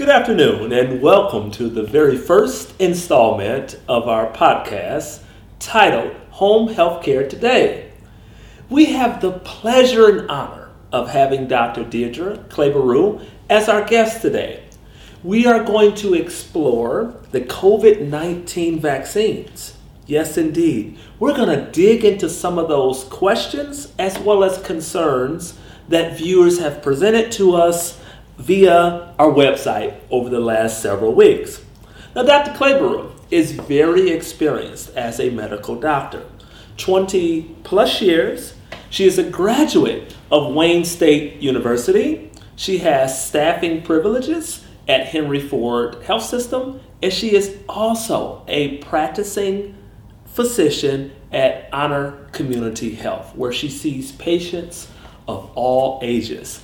Good afternoon, and welcome to the very first installment of our podcast titled Home Healthcare Today. We have the pleasure and honor of having Dr. Deirdre Claiborue as our guest today. We are going to explore the COVID 19 vaccines. Yes, indeed. We're going to dig into some of those questions as well as concerns that viewers have presented to us via our website over the last several weeks. Now, Dr. Claiborue is very experienced as a medical doctor. 20 plus years. She is a graduate of Wayne State University. She has staffing privileges at Henry Ford Health System, and she is also a practicing physician at Honor Community Health, where she sees patients of all ages.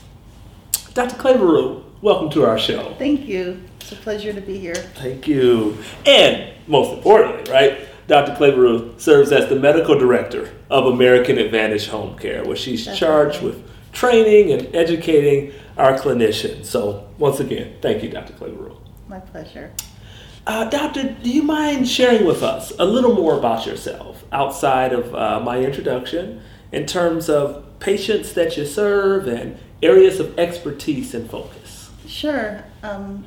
Dr. Claiborue, welcome to our show. Thank you. It's a pleasure to be here. Thank you. And most importantly, right, Dr. Claiborue serves as the medical director of American Advantage Home Care, where she's That's charged with training and educating our clinicians. So, once again, thank you, Dr. Claiborue. My pleasure. Uh, doctor, do you mind sharing with us a little more about yourself outside of uh, my introduction in terms of patients that you serve and areas of expertise and focus? Sure. Um,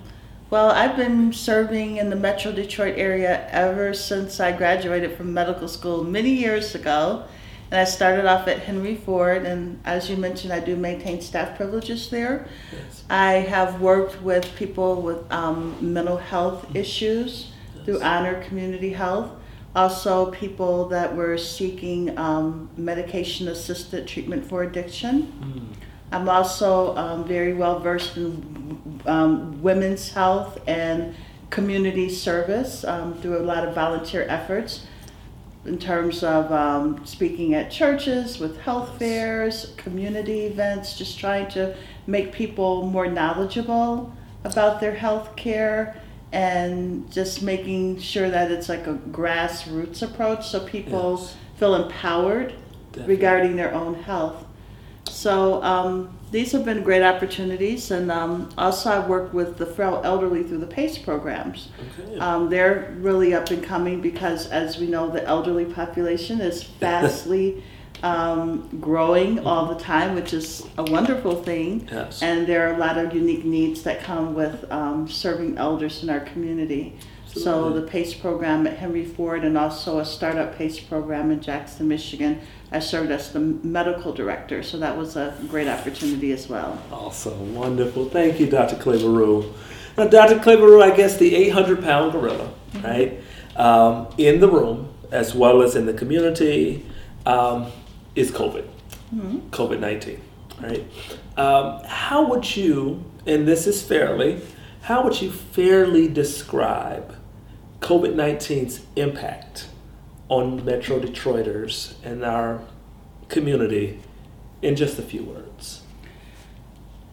well, I've been serving in the Metro Detroit area ever since I graduated from medical school many years ago. And I started off at Henry Ford, and as you mentioned, I do maintain staff privileges there. Yes. I have worked with people with um, mental health issues through Honor Community Health. Also, people that were seeking um, medication assisted treatment for addiction. Mm. I'm also um, very well versed in um, women's health and community service um, through a lot of volunteer efforts in terms of um, speaking at churches with health fairs, community events, just trying to make people more knowledgeable about their health care and just making sure that it's like a grassroots approach so people Yes. feel empowered Definitely. regarding their own health. So um, these have been great opportunities, and um, also I work with the frail elderly through the PACE programs. Okay. Um, they're really up and coming because, as we know, the elderly population is vastly um, growing all the time, which is a wonderful thing. Yes. And there are a lot of unique needs that come with um, serving elders in our community. So the PACE program at Henry Ford and also a startup PACE program in Jackson, Michigan. I served as the medical director, so that was a great opportunity as well. Awesome, wonderful. Thank you, Dr. Claiborue. Now, Dr. Claiborue, I guess the 800 pound gorilla, right, um, in the room as well as in the community um, is COVID, COVID 19, right? Um, how would you, and this is fairly, how would you fairly describe COVID 19's impact on Metro Detroiters and our community in just a few words?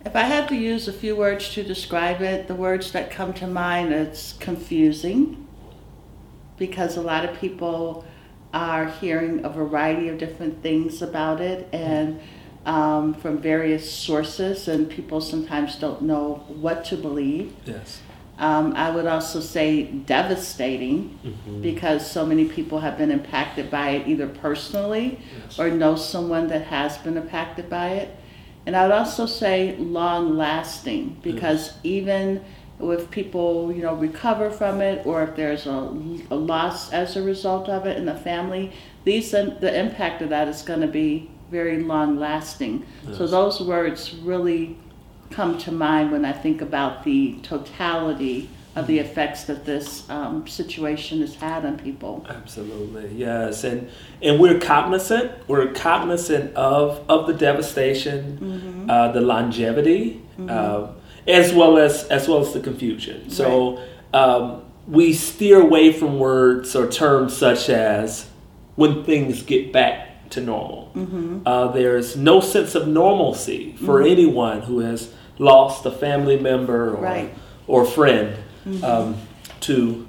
If I had to use a few words to describe it, the words that come to mind it's confusing because a lot of people are hearing a variety of different things about it and um, from various sources, and people sometimes don't know what to believe. Yes. Um, I would also say devastating Mhm. because so many people have been impacted by it either personally Yes. or know someone that has been impacted by it. And I would also say long lasting because even if people you know recover from it or if there's a, a loss as a result of it in the family, these the impact of that is going to be very long lasting. So those words really come to mind when I think about the totality of the effects that this um, situation has had on people. Absolutely, yes, and and we're cognizant. We're cognizant of of the devastation, uh, the longevity, um, as well as as well as the confusion. So um, we steer away from words or terms such as when things get back to normal. Uh, there's no sense of normalcy for anyone who has lost a family member or Right. or friend um, to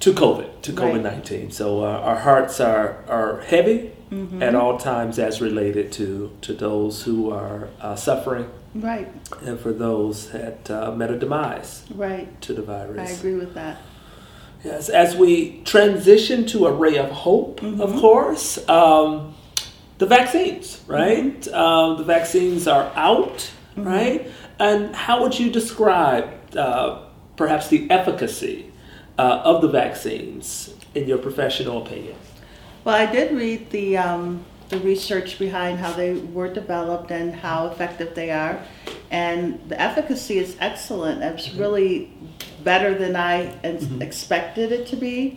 to COVID to COVID nineteen. So uh, our hearts are are heavy Mm-hmm. at all times as related to, to those who are uh, suffering Right, and for those that uh, met a demise right. to the virus. I agree with that. Yes, as we transition to a ray of hope, of Mhm. course, um, the vaccines, right? Um, the vaccines are out, Mhm. right? And how would you describe uh, perhaps the efficacy uh, of the vaccines in your professional opinion? Well, I did read the, um, the research behind how they were developed and how effective they are. And the efficacy is excellent. It's Mhm. really better than I Mhm. expected it to be.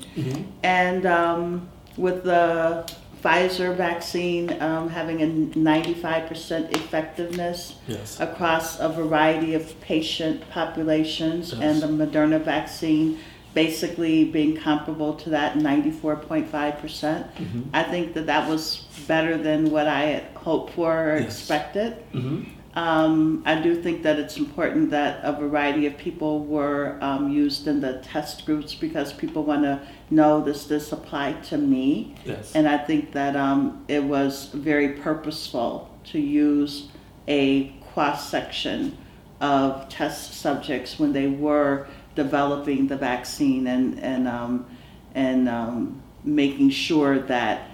And um, with the Pfizer vaccine um, having a 95% effectiveness Yes. across a variety of patient populations, Yes. and the Moderna vaccine basically being comparable to that 94.5%. Mhm. I think that that was better than what I had hoped for or Yes. expected. Mhm. Um, I do think that it's important that a variety of people were um, used in the test groups because people want to know does this apply to me? Yes. And I think that um, it was very purposeful to use a cross section of test subjects when they were developing the vaccine and and um, and um, making sure that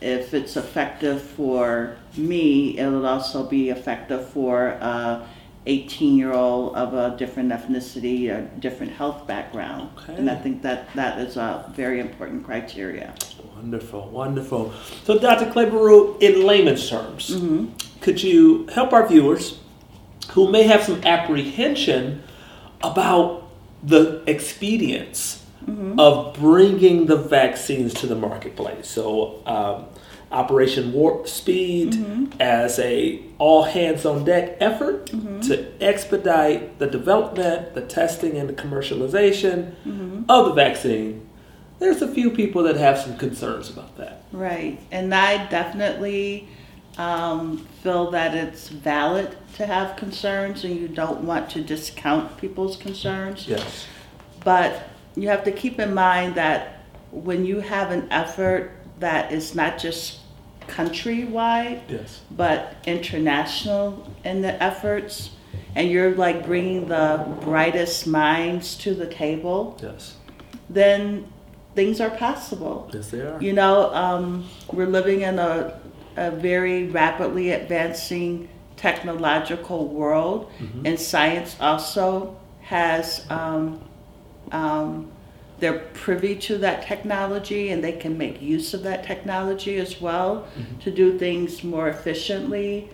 if it's effective for me, it'll also be effective for a 18 year old of a different ethnicity or different health background. Okay. And I think that that is a very important criteria. Wonderful, wonderful. So, Dr. Claiborue, in layman's terms, hmm could you help our viewers who may have some apprehension about the expedience hmm of bringing the vaccines to the marketplace? So, um, Operation Warp Speed hmm as a all hands on deck effort hmm to expedite the development, the testing, and the commercialization hmm of the vaccine. There's a few people that have some concerns about that. Right, and I definitely um, feel that it's valid to have concerns, and you don't want to discount people's concerns. Yes. But you have to keep in mind that when you have an effort that is not just countrywide, Yes. but international in the efforts, and you're like bringing the brightest minds to the table, Yes. then things are possible. Yes, they are. You know, um, we're living in a, a very rapidly advancing technological world, Mhm. and science also has, um, um, they're privy to that technology and they can make use of that technology as well Mhm. to do things more efficiently,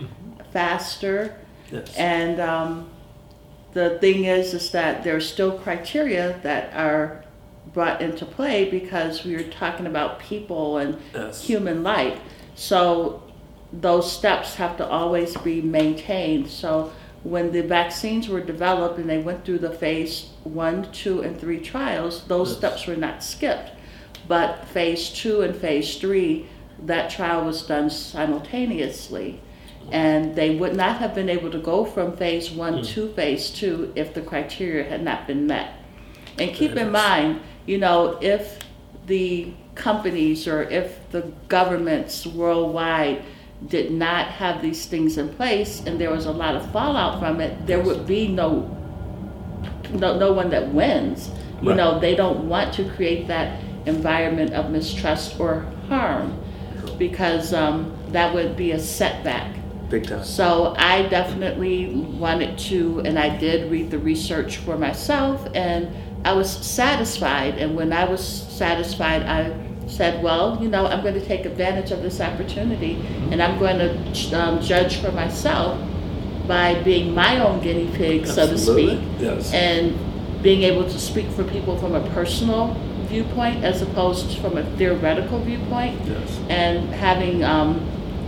faster. Yes. And um, the thing is, is that there are still criteria that are brought into play because we are talking about people and yes. human life. So those steps have to always be maintained. So when the vaccines were developed and they went through the phase one, two, and three trials, those Yes. steps were not skipped. But phase two and phase three, that trial was done simultaneously. And they would not have been able to go from phase one Mm. to phase two if the criteria had not been met. And keep in mind, you know, if the companies or if the governments worldwide did not have these things in place and there was a lot of fallout from it, there would be no no, no one that wins. You Right. know, they don't want to create that environment of mistrust or harm because um, that would be a setback. Big time. So I definitely wanted to, and I did read the research for myself, and I was satisfied. And when I was satisfied, I said, well, you know, I'm going to take advantage of this opportunity, and I'm going to um, judge for myself by being my own guinea pig, so to speak, Yes. and being able to speak for people from a personal viewpoint as opposed to from a theoretical viewpoint yes. and having um,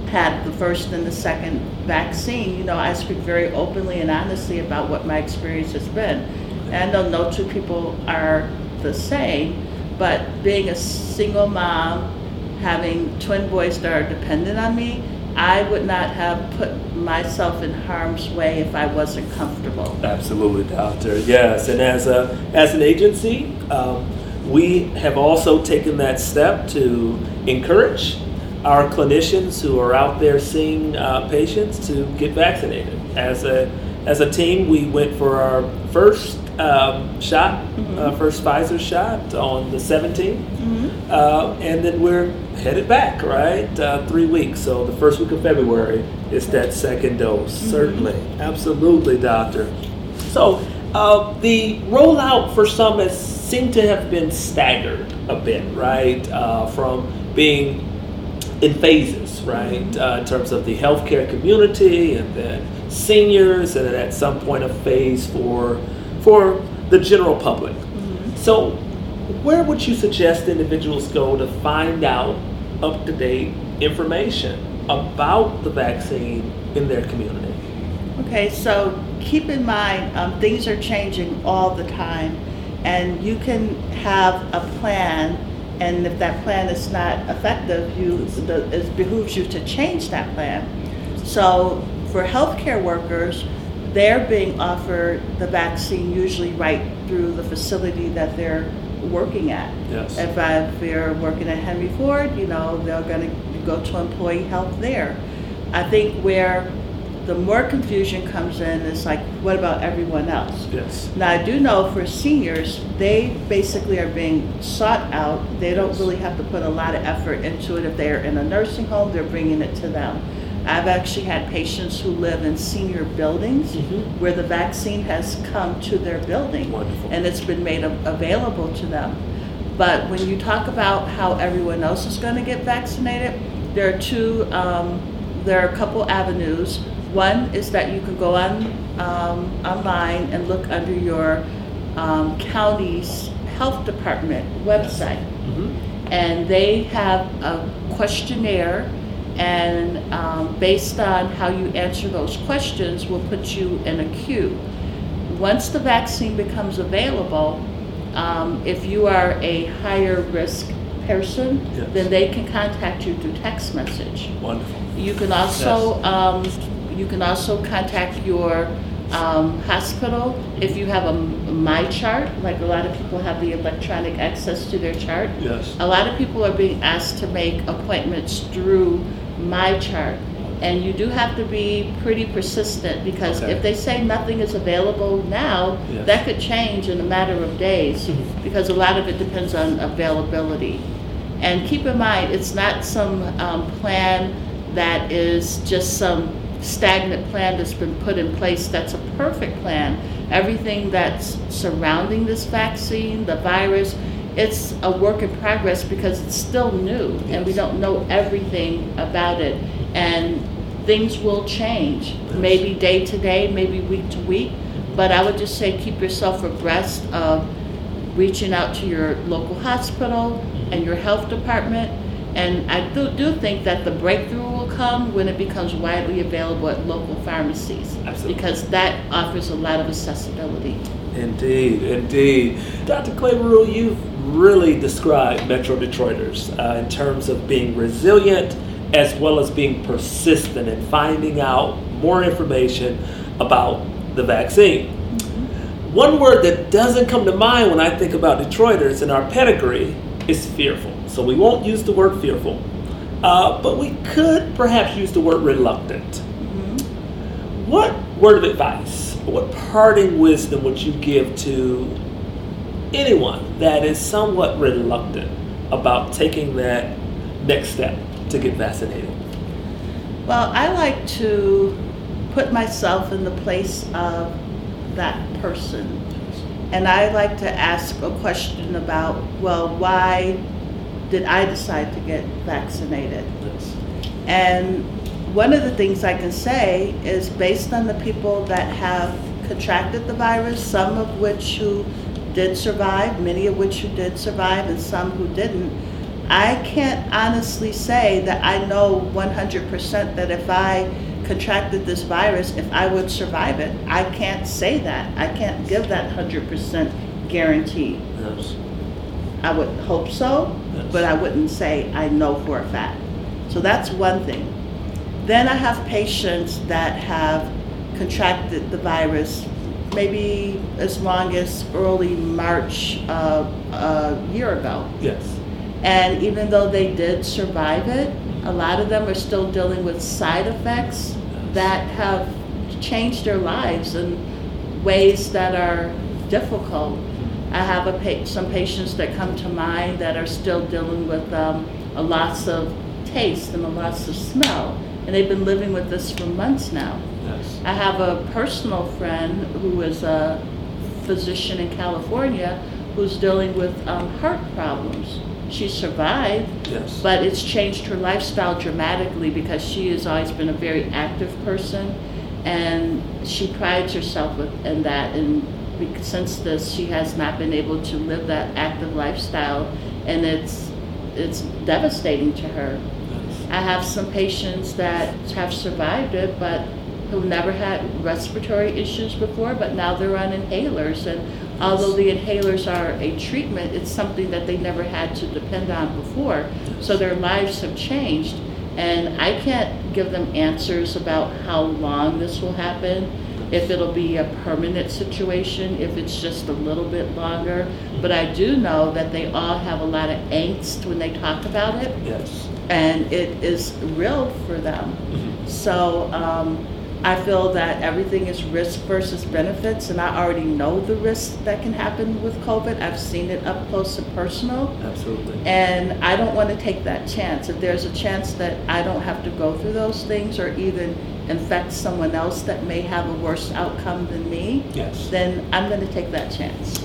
had the first and the second vaccine, you know, I speak very openly and honestly about what my experience has been. And I know no two people are the same, but being a single mom, having twin boys that are dependent on me, I would not have put myself in harm's way if I wasn't comfortable. Absolutely, doctor. Yes, and as a as an agency, um, we have also taken that step to encourage our clinicians who are out there seeing uh, patients to get vaccinated. As a as a team, we went for our first um, shot, Mm-hmm. uh, first Pfizer shot on the 17th, Mm-hmm. uh, and then we're headed back, right? Uh, three weeks. So the first week of February is that second dose. Mm-hmm. Certainly, absolutely, doctor. So uh, the rollout for some has seemed to have been staggered a bit, right? Uh, from being in phases, right? Uh, in terms of the healthcare community, and then seniors, and then at some point a phase for for the general public. So, where would you suggest individuals go to find out up to date information about the vaccine in their community? Okay, so keep in mind, um, things are changing all the time, and you can have a plan, and if that plan is not effective, you, the, it behooves you to change that plan. So for healthcare workers, they're being offered the vaccine usually right through the facility that they're working at. Yes. If, I, if you're working at Henry Ford, you know, they're going to go to employee health there. I think where the more confusion comes in is like, what about everyone else? Yes. Now, I do know for seniors, they basically are being sought out. They don't Yes. really have to put a lot of effort into it. If they're in a nursing home, they're bringing it to them. I've actually had patients who live in senior buildings Mhm. where the vaccine has come to their building Wonderful. and it's been made available to them. But when you talk about how everyone else is going to get vaccinated, there are two, um, there are a couple avenues. One is that you can go on um, online and look under your um, county's health department website hmm and they have a questionnaire and um, based on how you answer those questions will put you in a queue once the vaccine becomes available um, if you are a higher risk person Yes. then they can contact you through text message Wonderful. you can also, um, you can also contact your, um, hospital if you have a My Chart, like a lot of people have the electronic access to their chart. Yes. A lot of people are being asked to make appointments through My Chart. And you do have to be pretty persistent because Okay. if they say nothing is available now, Yes. that could change in a matter of days Mhm. because a lot of it depends on availability. And keep in mind, it's not some um, plan that is just some stagnant plan that's been put in place that's a perfect plan. Everything that's surrounding this vaccine, the virus, it's a work in progress because it's still new and we don't know everything about it. And things will change, Yes. maybe day to day, maybe week to week. But I would just say keep yourself abreast of reaching out to your local hospital and your health department. And I do, do think that the breakthrough will come when it becomes widely available at local pharmacies. Absolutely. Because that offers a lot of accessibility. Indeed, indeed. Dr. Claiborue, you've really describe Metro Detroiters uh, in terms of being resilient as well as being persistent and finding out more information about the vaccine. One word that doesn't come to mind when I think about Detroiters in our pedigree is fearful. So we won't use the word fearful, uh, but we could perhaps use the word reluctant. What word of advice, what parting wisdom would you give to anyone that is somewhat reluctant about taking that next step to get vaccinated? Well, I like to put myself in the place of that person. And I like to ask a question about, well, why did I decide to get vaccinated? Yes. And one of the things I can say is based on the people that have contracted the virus, some of which who did survive, many of which who did survive, and some who didn't, I can't honestly say that I know 100% that if I contracted this virus, if I would survive it. I can't say that. I can't give that 100% guarantee. Yes. I would hope so, Yes. but I wouldn't say I know for a fact. So that's one thing. Then I have patients that have contracted the virus maybe as long as early March uh, a year ago. Yes. And even though they did survive it, A lot of them are still dealing with side effects that have changed their lives in ways that are difficult. I have a pa- some patients that come to mind that are still dealing with um, a loss of taste and a loss of smell, and they've been living with this for months now. I have a personal friend who is a physician in California who's dealing with um, heart problems. She survived, Yes. but it's changed her lifestyle dramatically because she has always been a very active person and she prides herself with, in that. And since this, she has not been able to live that active lifestyle and it's, it's devastating to her. I have some patients that have survived it, but who never had respiratory issues before, but now they're on inhalers. And although the inhalers are a treatment, it's something that they never had to depend on before. So their lives have changed. And I can't give them answers about how long this will happen, if it'll be a permanent situation, if it's just a little bit longer. But I do know that they all have a lot of angst when they talk about it Yes. and it is real for them. Mhm. So um, I feel that everything is risk versus benefits, and I already know the risks that can happen with COVID. I've seen it up close and personal, Absolutely. and I don't want to take that chance. If there's a chance that I don't have to go through those things or even infect someone else that may have a worse outcome than me, Yes. then I'm going to take that chance.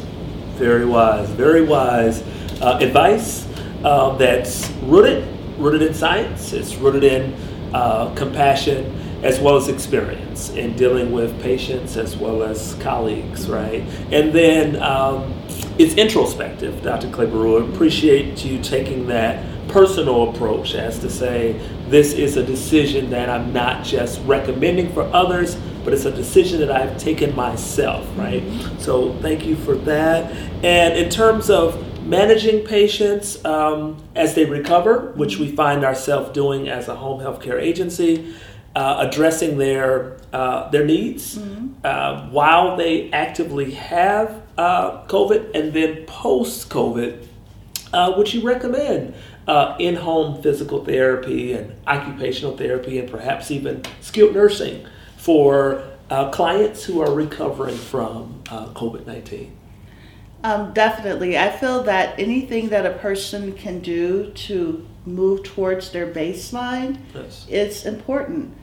Very wise, very wise uh, advice uh, that's rooted, rooted in science. It's rooted in uh, compassion as well as experience in dealing with patients as well as colleagues, right? And then um, it's introspective, Dr. Claiborue. Appreciate you taking that personal approach as to say this is a decision that I'm not just recommending for others, but it's a decision that I've taken myself, right? So thank you for that. And in terms of managing patients um, as they recover, which we find ourselves doing as a home health care agency, uh, addressing their uh, their needs uh, while they actively have uh, COVID, and then post COVID, uh, would you recommend uh, in home physical therapy and occupational therapy, and perhaps even skilled nursing for uh, clients who are recovering from uh, COVID nineteen? Um, definitely. I feel that anything that a person can do to move towards their baseline Yes. is important.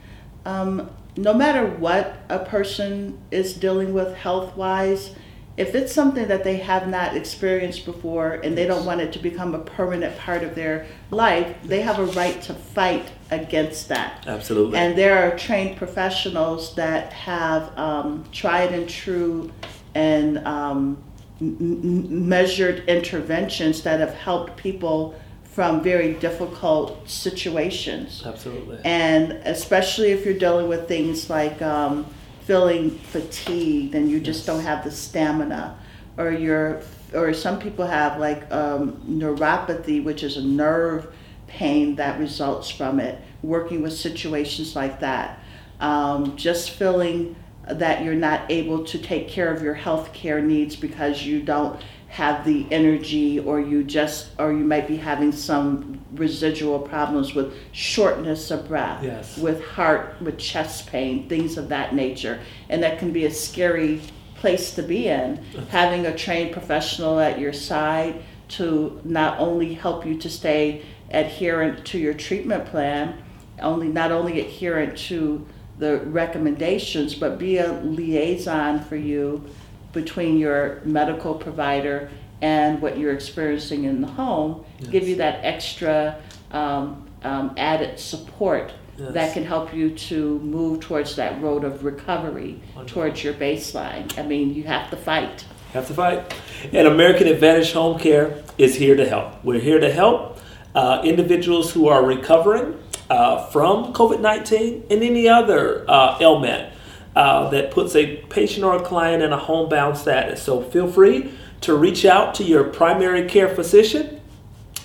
Um, no matter what a person is dealing with health wise, if it's something that they have not experienced before and they don't want it to become a permanent part of their life, they have a right to fight against that. Absolutely. And there are trained professionals that have um, tried and true and um, m- measured interventions that have helped people from very difficult situations. Absolutely. And especially if you're dealing with things like um, feeling fatigued and you just Yes. don't have the stamina, or you're, or some people have like um, neuropathy, which is a nerve pain that results from it. Working with situations like that, um, just feeling that you're not able to take care of your health care needs because you don't have the energy or you just or you might be having some residual problems with shortness of breath Yes. with heart with chest pain things of that nature and that can be a scary place to be in having a trained professional at your side to not only help you to stay adherent to your treatment plan only not only adherent to the recommendations but be a liaison for you between your medical provider and what you're experiencing in the home, give you that extra um, um, added support Yes. that can help you to move towards that road of recovery, Wonderful. towards your baseline. I mean, you have to fight. have to fight. And American Advantage Home Care is here to help. We're here to help uh, individuals who are recovering uh, from COVID 19 and any other uh, ailment uh, that puts a patient or a client in a homebound status. So feel free to reach out to your primary care physician,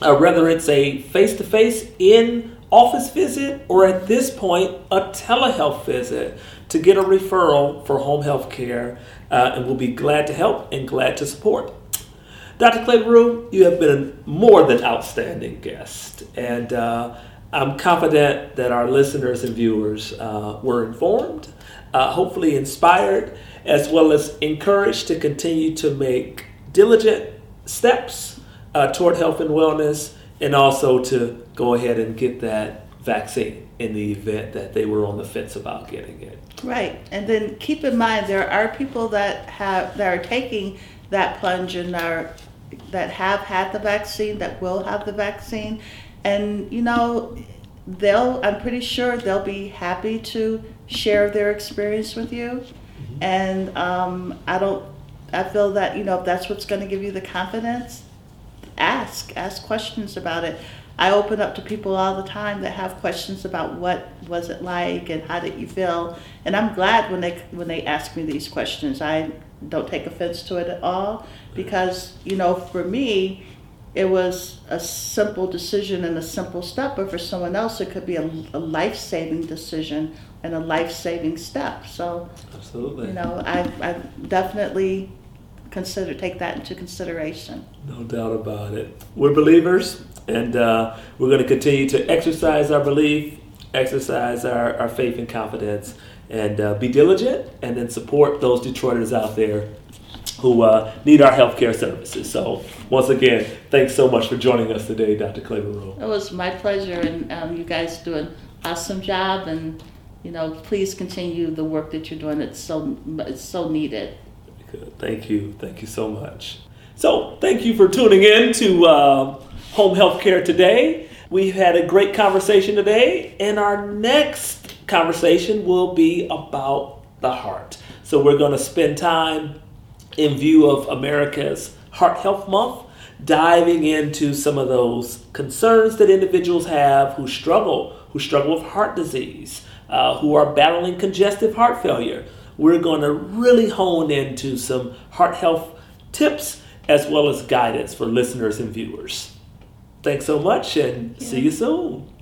uh, whether it's a face to face in office visit or at this point a telehealth visit to get a referral for home health care uh, and we'll be glad to help and glad to support dr Claiborue, you have been a more than outstanding guest and uh, I'm confident that our listeners and viewers uh, were informed, uh, hopefully inspired, as well as encouraged to continue to make diligent steps uh, toward health and wellness, and also to go ahead and get that vaccine in the event that they were on the fence about getting it. Right, and then keep in mind there are people that have that are taking that plunge and are that have had the vaccine that will have the vaccine, and you know they'll I'm pretty sure they'll be happy to share their experience with you, mm-hmm. and um, I don't I feel that you know if that's what's going to give you the confidence, ask ask questions about it. I open up to people all the time that have questions about what was it like and how did you feel, and I'm glad when they when they ask me these questions. I don't take offense to it at all because you know for me it was a simple decision and a simple step, but for someone else it could be a, a life saving decision and a life saving step. So absolutely, you know I I definitely consider take that into consideration. No doubt about it. We're believers and uh, we're going to continue to exercise our belief, exercise our, our faith and confidence, and uh, be diligent, and then support those Detroiters out there who uh, need our healthcare services. So, once again, thanks so much for joining us today, Dr. Claver It was my pleasure, and um, you guys do an awesome job, and you know, please continue the work that you're doing. It's so it's so needed. Good. Thank you. Thank you so much. So, thank you for tuning in to uh, home health care today. We've had a great conversation today, and our next conversation will be about the heart. So, we're going to spend time in view of America's Heart Health Month, diving into some of those concerns that individuals have who struggle, who struggle with heart disease, uh, who are battling congestive heart failure. We're going to really hone into some heart health tips as well as guidance for listeners and viewers. Thanks so much and yeah. see you soon.